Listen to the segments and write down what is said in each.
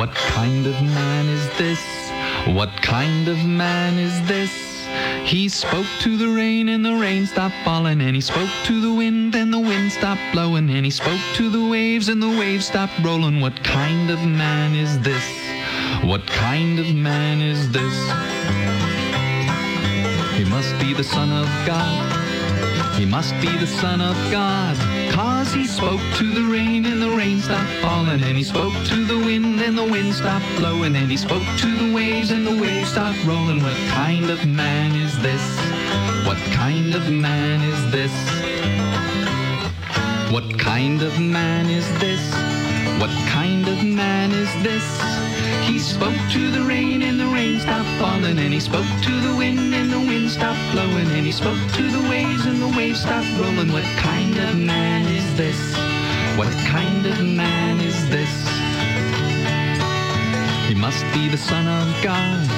What kind of man is this? What kind of man is this? He spoke to the rain and the rain stopped falling and he spoke to the wind and the wind stopped blowing and he spoke to the waves and the waves stopped rolling. What kind of man is this? What kind of man is this? He must be the son of God. He must be the son of God. Cause he spoke to the rain and the rain stopped falling. And he spoke to the wind and the wind stopped blowing. And he spoke to the waves and the waves stopped rolling. What kind of man is this? What kind of man is this? What kind of man is this? What kind of man is this? He spoke to the rain and the rain stopped falling and he spoke to the wind and the wind stopped blowing and he spoke to the waves and the waves stopped rolling. What kind of man is this? What kind of man is this? He must be the son of God.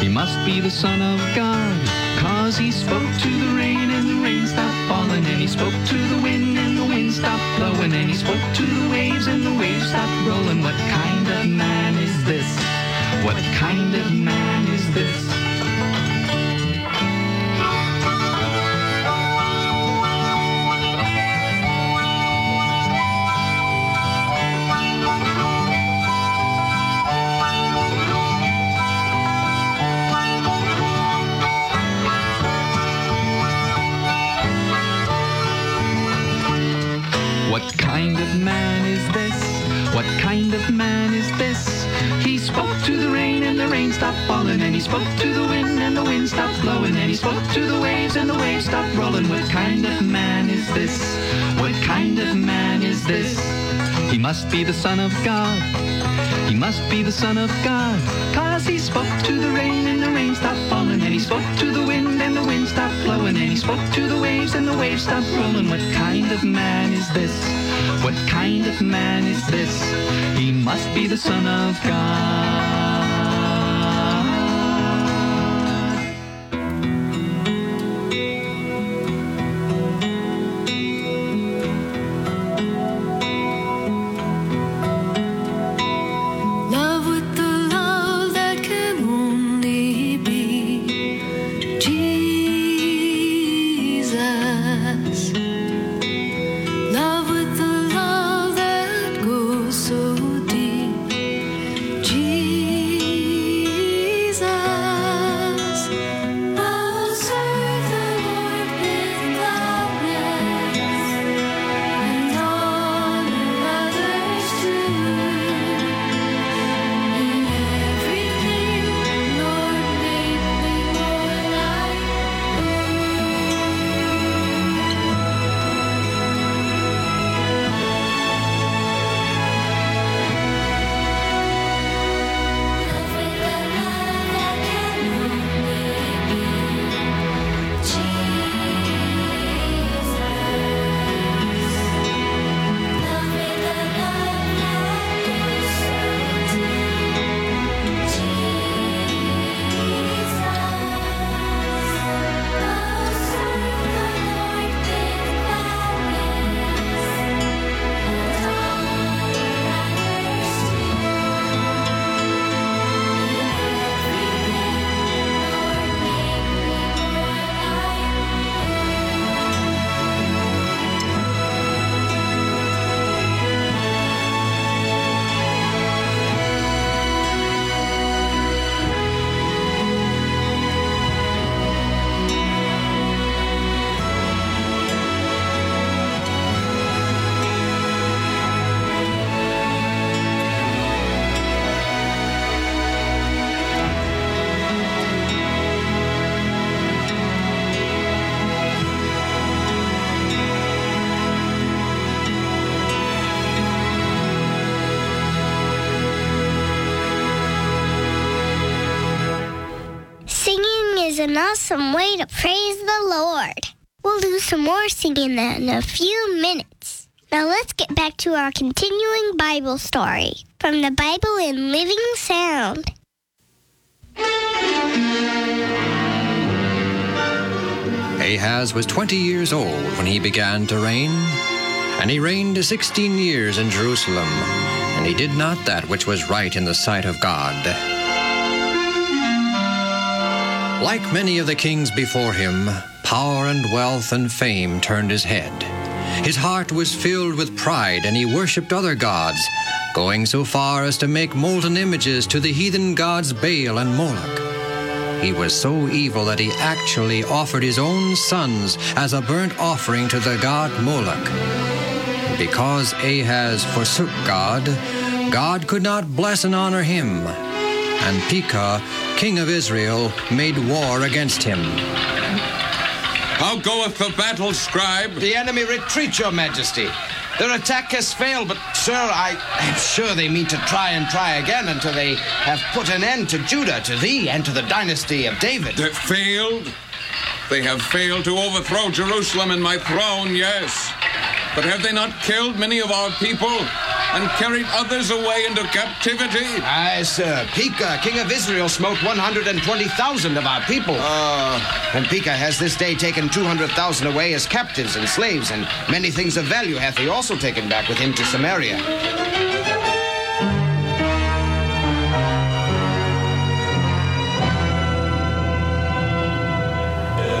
He must be the son of God. Cause he spoke to the rain and the rain stopped falling and he spoke to the wind and the wind stopped blowing and he spoke to the waves and the waves stopped rolling. What kind of man is this? What kind of man is this? Man is this? What kind of man is this? He spoke to the rain and the rain stopped falling and he spoke to the wind and the wind stopped blowing and he spoke to the waves and the waves stopped rolling. What kind of man is this? What kind of man is this? He must be the son of God. He must be the son of God. Cause he spoke to the rain and the rain stopped falling and he spoke to the wind blowing and he spoke to the waves and the waves stopped rolling. What kind of man is this? What kind of man is this? He must be the son of God. An awesome way to praise the Lord. We'll do some more singing in a few minutes. Now let's get back to our continuing Bible story from the Bible in Living Sound. Ahaz was 20 years old when he began to reign, and he reigned 16 years in Jerusalem. and he did not that which was right in the sight of God. Like many of the kings before him, power and wealth and fame turned his head. His heart was filled with pride, and he worshipped other gods, going so far as to make molten images to the heathen gods Baal and Moloch. He was so evil that he actually offered his own sons as a burnt offering to the god Moloch. Because Ahaz forsook God, God could not bless and honor him. And Pekah, king of Israel, made war against him. How goeth the battle, scribe? The enemy retreat, your majesty. Their attack has failed, but, sir, I am sure they mean to try and try again until they have put an end to Judah, to thee, and to the dynasty of David. They failed? They have failed to overthrow Jerusalem and my throne, yes. But have they not killed many of our people and carried others away into captivity? Aye, sir. Pekah, king of Israel, smote 120,000 of our people. Ah. And Pekah has this day taken 200,000 away as captives and slaves, and many things of value hath he also taken back with him to Samaria.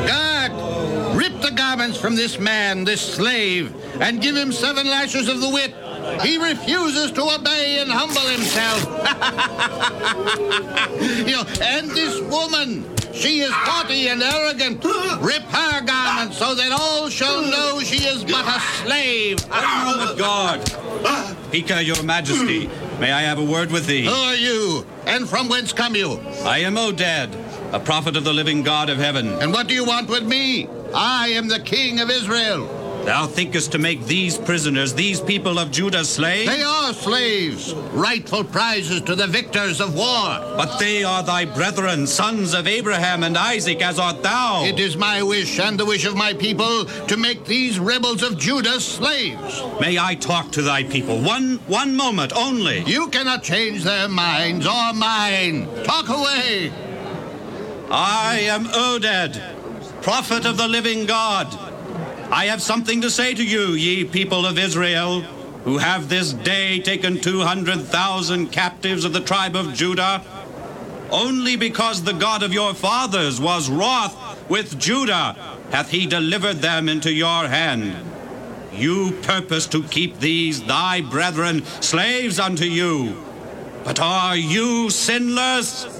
Guard, rip the garments from this man, this slave, and give him seven lashes of the whip. He refuses to obey and humble himself. you know, and this woman, she is haughty and arrogant. Rip her garments so that all shall know she is but a slave. Oh, God. Pekah, your majesty, may I have a word with thee? Who are you, and from whence come you? I am Oded, a prophet of the living God of heaven. And what do you want with me? I am the king of Israel. Thou thinkest to make these prisoners, these people of Judah, slaves? They are slaves, rightful prizes to the victors of war. But they are thy brethren, sons of Abraham and Isaac, as art thou. It is my wish and the wish of my people to make these rebels of Judah slaves. May I talk to thy people one one moment only? You cannot change their minds or mine. Talk away. I am Oded, prophet of the living God. I have something to say to you, ye people of Israel, who have this day taken 200,000 captives of the tribe of Judah. Only because the God of your fathers was wroth with Judah hath he delivered them into your hand. You purpose to keep these thy brethren slaves unto you. But are you sinless?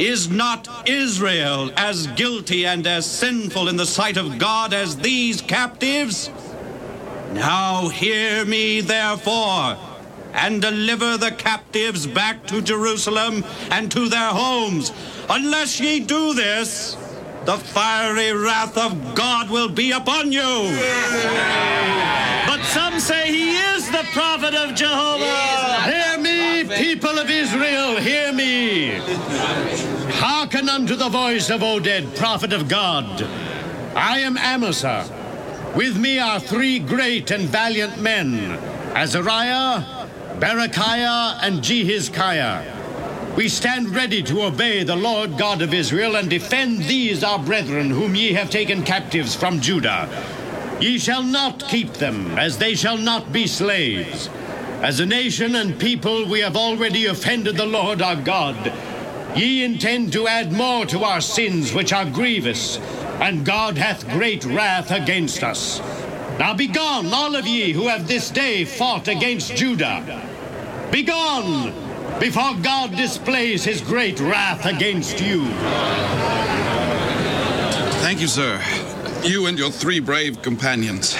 Is not Israel as guilty and as sinful in the sight of God as these captives? Now hear me, therefore, and deliver the captives back to Jerusalem and to their homes. Unless ye do this, the fiery wrath of God will be upon you. But some say he is the prophet of Jehovah. People of Israel, hear me. Hearken unto the voice of Oded, prophet of God. I am Amasa. With me are three great and valiant men Azariah, Berechiah, and Jehizkiah. We stand ready to obey the Lord God of Israel and defend these our brethren whom ye have taken captives from Judah. Ye shall not keep them, as they shall not be slaves. As a nation and people, we have already offended the Lord our God. Ye intend to add more to our sins, which are grievous, and God hath great wrath against us. Now begone, all of ye who have this day fought against Judah. Begone, before God displays his great wrath against you. Thank you, sir. You and your three brave companions.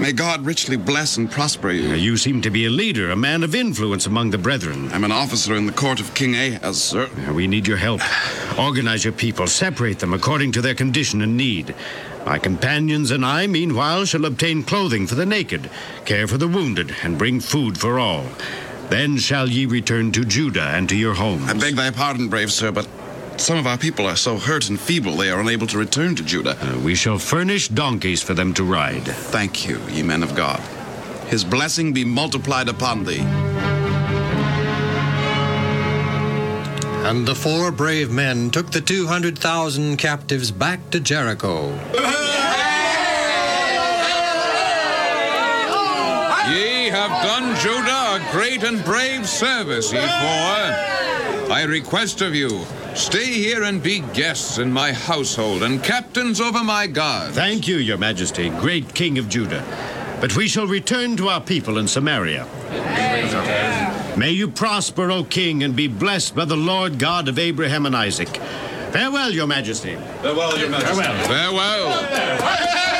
May God richly bless and prosper you. You seem to be a leader, a man of influence among the brethren. I'm an officer in the court of King Ahaz, sir. We need your help. Organize your people, separate them according to their condition and need. My companions and I, meanwhile, shall obtain clothing for the naked, care for the wounded, and bring food for all. Then shall ye return to Judah and to your homes. I beg thy pardon, brave sir, but some of our people are so hurt and feeble they are unable to return to Judah. Uh, we shall furnish donkeys for them to ride. Thank you, ye men of God. His blessing be multiplied upon thee. And the four brave men took the 200,000 captives back to Jericho. Ye have done Judah a great and brave service, ye four. I request of you, stay here and be guests in my household and captains over my guard. Thank you, your majesty, great king of Judah. But we shall return to our people in Samaria. May you prosper, O king, and be blessed by the Lord God of Abraham and Isaac. Farewell, your majesty. Farewell, your majesty. Farewell. Farewell. We'll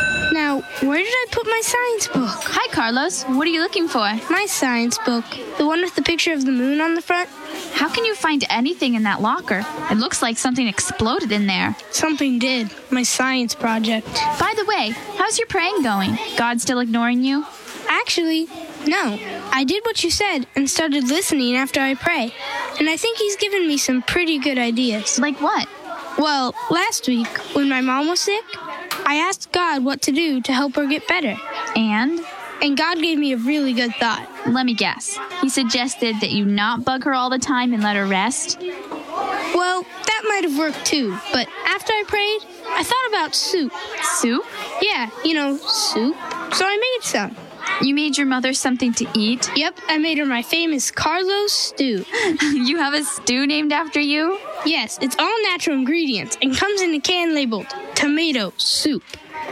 Where did I put my science book? Hi, Carlos. What are you looking for? My science book. The one with the picture of the moon on the front? How can you find anything in that locker? It looks like something exploded in there. Something did. My science project. By the way, how's your praying going? God still ignoring you? Actually, no. I did what you said and started listening after I pray. And I think he's given me some pretty good ideas. Like what? Well, last week, when my mom was sick, I asked God what to do to help her get better. And? And God gave me a really good thought. Let me guess. He suggested that you not bug her all the time and let her rest? Well, that might have worked too, but after I prayed, I thought about soup. Soup? Yeah, you know, soup. So I made some. You made your mother something to eat? Yep, I made her my famous Carlos stew. you have a stew named after you? Yes, it's all natural ingredients and comes in a can labeled tomato soup.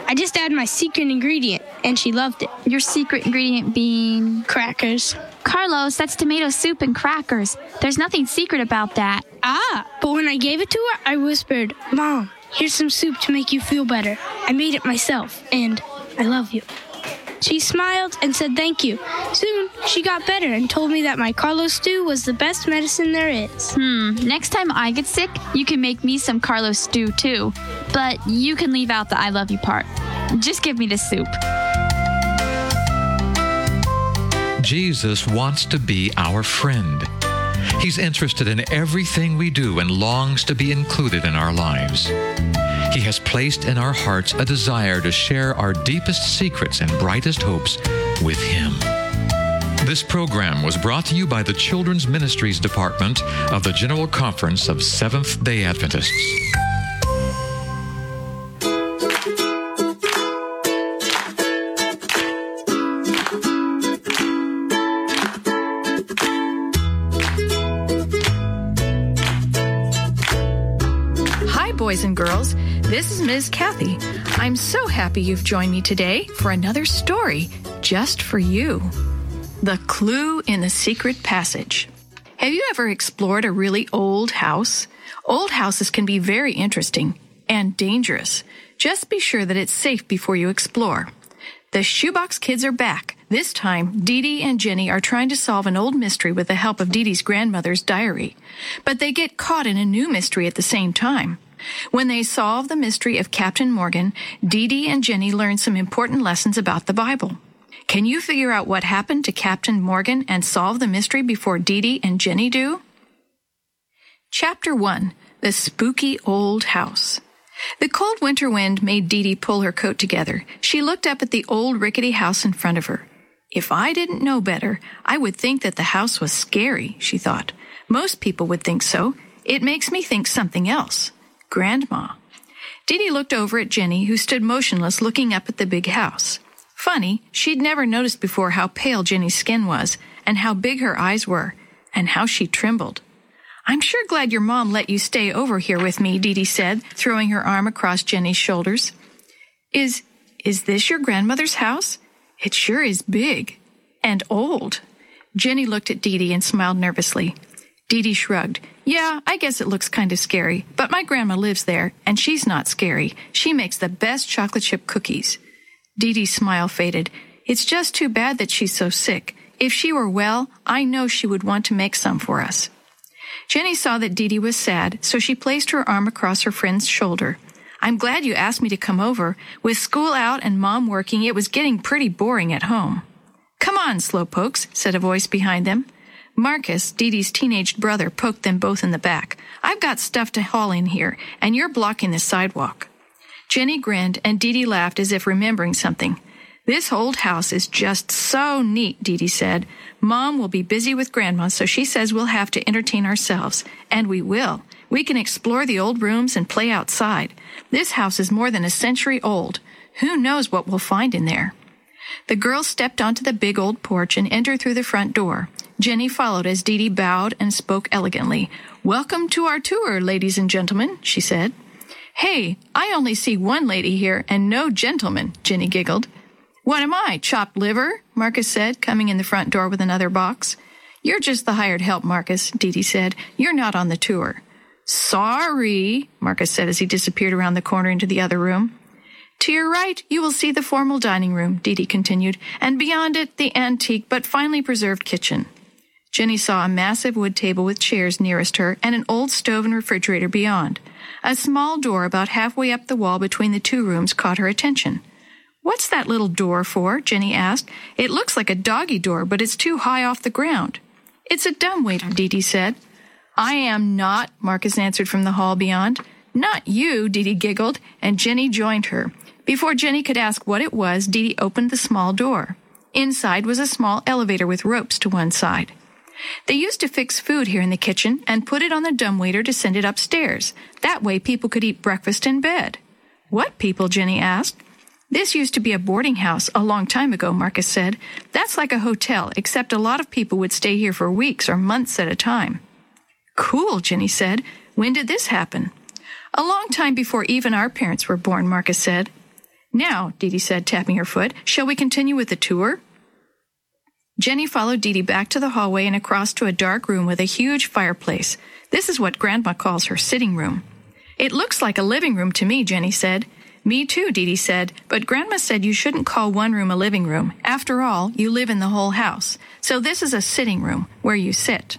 I just add my secret ingredient, and she loved it. Your secret ingredient being crackers. Carlos, that's tomato soup and crackers. There's nothing secret about that. Ah, but when I gave it to her, I whispered, Mom, here's some soup to make you feel better. I made it myself, and I love you. She smiled and said thank you. Soon, she got better and told me that my Carlos stew was the best medicine there is. Hmm, next time I get sick, you can make me some Carlos stew too. But you can leave out the I love you part. Just give me the soup. Jesus wants to be our friend. He's interested in everything we do and longs to be included in our lives. He has placed in our hearts a desire to share our deepest secrets and brightest hopes with Him. This program was brought to you by the Children's Ministries Department of the General Conference of Seventh day Adventists. Girls. This is Ms. Kathy. I'm so happy you've joined me today for another story just for you. The Clue in the Secret Passage. Have you ever explored a really old house? Old houses can be very interesting and dangerous. Just be sure that it's safe before you explore. The Shoebox Kids are back. This time, Dee Dee and Jenny are trying to solve an old mystery with the help of Dee Dee's grandmother's diary. But they get caught in a new mystery at the same time. When they solve the mystery of Captain Morgan, Dee Dee and Jenny learn some important lessons about the Bible. Can you figure out what happened to Captain Morgan and solve the mystery before Dee Dee and Jenny do? Chapter 1 The Spooky Old House. The cold winter wind made Dee Dee pull her coat together. She looked up at the old rickety house in front of her. If I didn't know better, I would think that the house was scary, she thought. Most people would think so. It makes me think something else. Grandma. Dee looked over at Jenny, who stood motionless looking up at the big house. Funny, she'd never noticed before how pale Jenny's skin was, and how big her eyes were, and how she trembled. I'm sure glad your mom let you stay over here with me, Dee Dee said, throwing her arm across Jenny's shoulders. Is, is this your grandmother's house? It sure is big. And old. Jenny looked at Dee Dee and smiled nervously. Dee Dee shrugged. Yeah, I guess it looks kind of scary, but my grandma lives there, and she's not scary. She makes the best chocolate chip cookies. Dee Dee's smile faded. It's just too bad that she's so sick. If she were well, I know she would want to make some for us. Jenny saw that Dee Dee was sad, so she placed her arm across her friend's shoulder. I'm glad you asked me to come over. With school out and mom working, it was getting pretty boring at home. Come on, slowpokes, said a voice behind them. Marcus, Dee Dee's teenaged brother, poked them both in the back. I've got stuff to haul in here, and you're blocking the sidewalk. Jenny grinned, and Dee Dee laughed as if remembering something. This old house is just so neat, Dee Dee said. Mom will be busy with Grandma, so she says we'll have to entertain ourselves. And we will. We can explore the old rooms and play outside. This house is more than a century old. Who knows what we'll find in there? The girls stepped onto the big old porch and entered through the front door. Jenny followed as Dee Dee bowed and spoke elegantly. Welcome to our tour, ladies and gentlemen, she said. Hey, I only see one lady here and no gentleman, Jenny giggled. What am I, chopped liver? Marcus said, coming in the front door with another box. You're just the hired help, Marcus, Dee Dee said. You're not on the tour. Sorry, Marcus said as he disappeared around the corner into the other room. To your right, you will see the formal dining room, Dee continued, and beyond it, the antique but finely preserved kitchen. Jenny saw a massive wood table with chairs nearest her and an old stove and refrigerator beyond. A small door about halfway up the wall between the two rooms caught her attention. What's that little door for? Jenny asked. It looks like a doggy door, but it's too high off the ground. It's a dumbwaiter, Dee Dee said. I am not, Marcus answered from the hall beyond. Not you, Dee Dee giggled, and Jenny joined her. Before Jenny could ask what it was, Dee Dee opened the small door. Inside was a small elevator with ropes to one side. They used to fix food here in the kitchen and put it on the dumbwaiter to send it upstairs. That way people could eat breakfast in bed. What people? Jenny asked. This used to be a boarding house a long time ago, Marcus said. That's like a hotel, except a lot of people would stay here for weeks or months at a time. Cool, Jenny said. When did this happen? A long time before even our parents were born, Marcus said. Now, Dee Dee said, tapping her foot, shall we continue with the tour? Jenny followed Dee Dee back to the hallway and across to a dark room with a huge fireplace. This is what Grandma calls her sitting room. It looks like a living room to me, Jenny said. Me too, Dee Dee said, but Grandma said you shouldn't call one room a living room. After all, you live in the whole house. So this is a sitting room, where you sit.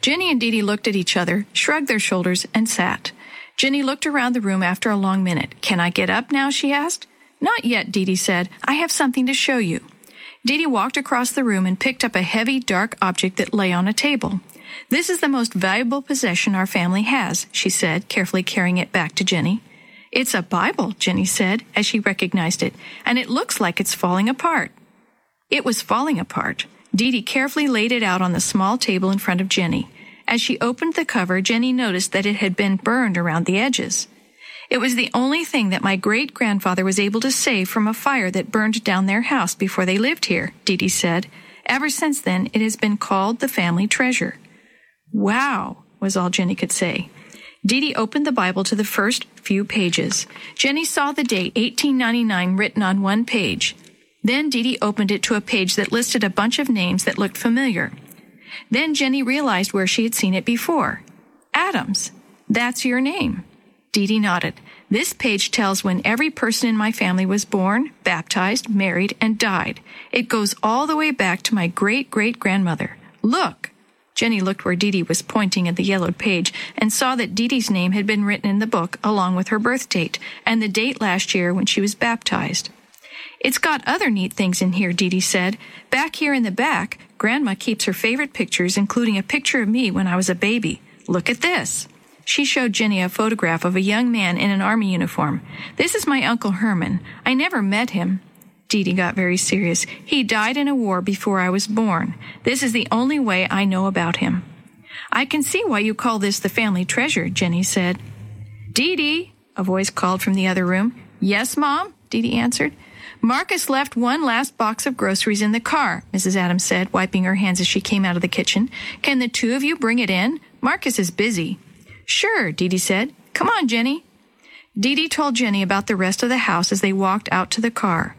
Jenny and Dee Dee looked at each other, shrugged their shoulders, and sat. Jenny looked around the room after a long minute. Can I get up now? she asked. Not yet, Dee said. I have something to show you. Dee walked across the room and picked up a heavy, dark object that lay on a table. This is the most valuable possession our family has, she said, carefully carrying it back to Jenny. It's a Bible, Jenny said, as she recognized it, and it looks like it's falling apart. It was falling apart. Dee Dee carefully laid it out on the small table in front of Jenny. As she opened the cover, Jenny noticed that it had been burned around the edges. It was the only thing that my great grandfather was able to save from a fire that burned down their house before they lived here, Dee Dee said. Ever since then, it has been called the family treasure. Wow, was all Jenny could say. Dee Dee opened the Bible to the first few pages. Jenny saw the date 1899 written on one page. Then Dee Dee opened it to a page that listed a bunch of names that looked familiar. Then Jenny realized where she had seen it before. Adams. That's your name. Dee Dee nodded. This page tells when every person in my family was born, baptized, married, and died. It goes all the way back to my great great grandmother. Look! Jenny looked where Dee Dee was pointing at the yellowed page and saw that Dee Dee's name had been written in the book along with her birth date and the date last year when she was baptized. It's got other neat things in here, Dee Dee said. Back here in the back, Grandma keeps her favorite pictures, including a picture of me when I was a baby. Look at this. She showed Jenny a photograph of a young man in an army uniform. This is my Uncle Herman. I never met him. Dee Dee got very serious. He died in a war before I was born. This is the only way I know about him. I can see why you call this the family treasure, Jenny said. Dee Dee, a voice called from the other room. Yes, Mom, Dee Dee answered. Marcus left one last box of groceries in the car, Mrs. Adams said, wiping her hands as she came out of the kitchen. Can the two of you bring it in? Marcus is busy. Sure, Dee Dee said. Come on, Jenny. Dee Dee told Jenny about the rest of the house as they walked out to the car.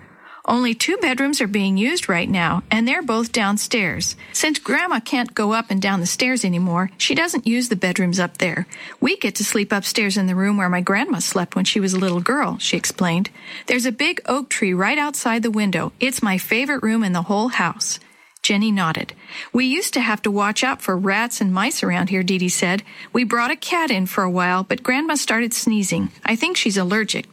Only two bedrooms are being used right now, and they're both downstairs. Since Grandma can't go up and down the stairs anymore, she doesn't use the bedrooms up there. We get to sleep upstairs in the room where my grandma slept when she was a little girl, she explained. There's a big oak tree right outside the window. It's my favorite room in the whole house. Jenny nodded. We used to have to watch out for rats and mice around here, Dee Dee said. We brought a cat in for a while, but Grandma started sneezing. I think she's allergic.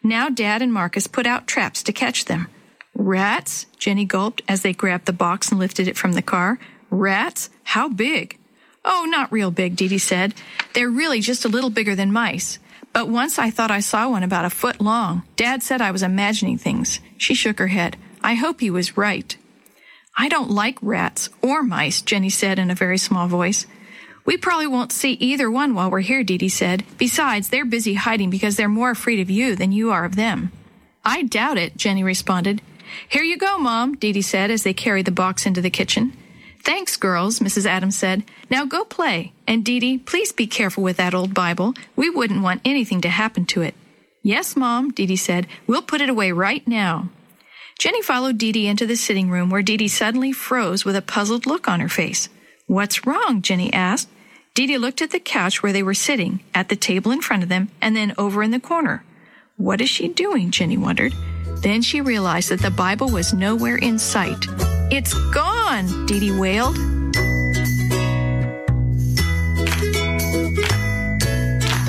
Now Dad and Marcus put out traps to catch them. Rats? Jenny gulped as they grabbed the box and lifted it from the car. Rats? How big? Oh, not real big, Dee Dee said. They're really just a little bigger than mice. But once I thought I saw one about a foot long. Dad said I was imagining things. She shook her head. I hope he was right. I don't like rats or mice, Jenny said in a very small voice. We probably won't see either one while we're here, Dee said. Besides, they're busy hiding because they're more afraid of you than you are of them. I doubt it, Jenny responded. Here you go, Mom, Dee said as they carried the box into the kitchen. Thanks, girls, Mrs. Adams said. Now go play. And Dee, please be careful with that old Bible. We wouldn't want anything to happen to it. Yes, Mom, Dee Dee said. We'll put it away right now. Jenny followed Dee Dee into the sitting room where Dee Dee suddenly froze with a puzzled look on her face. What's wrong? Jenny asked. Dee Dee looked at the couch where they were sitting, at the table in front of them, and then over in the corner. What is she doing? Jenny wondered. Then she realized that the Bible was nowhere in sight. It's gone, Dee Dee wailed.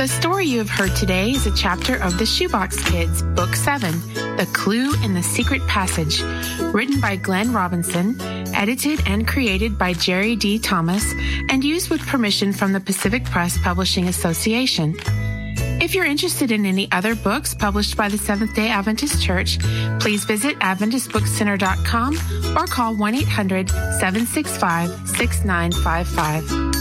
The story you have heard today is a chapter of The Shoebox Kids, Book 7, The Clue in the Secret Passage, written by Glen Robinson, edited and created by Jerry D. Thomas, and used with permission from the Pacific Press Publishing Association. If you're interested in any other books published by the Seventh day Adventist Church, please visit AdventistBookCenter.com or call 1 800 765 6955.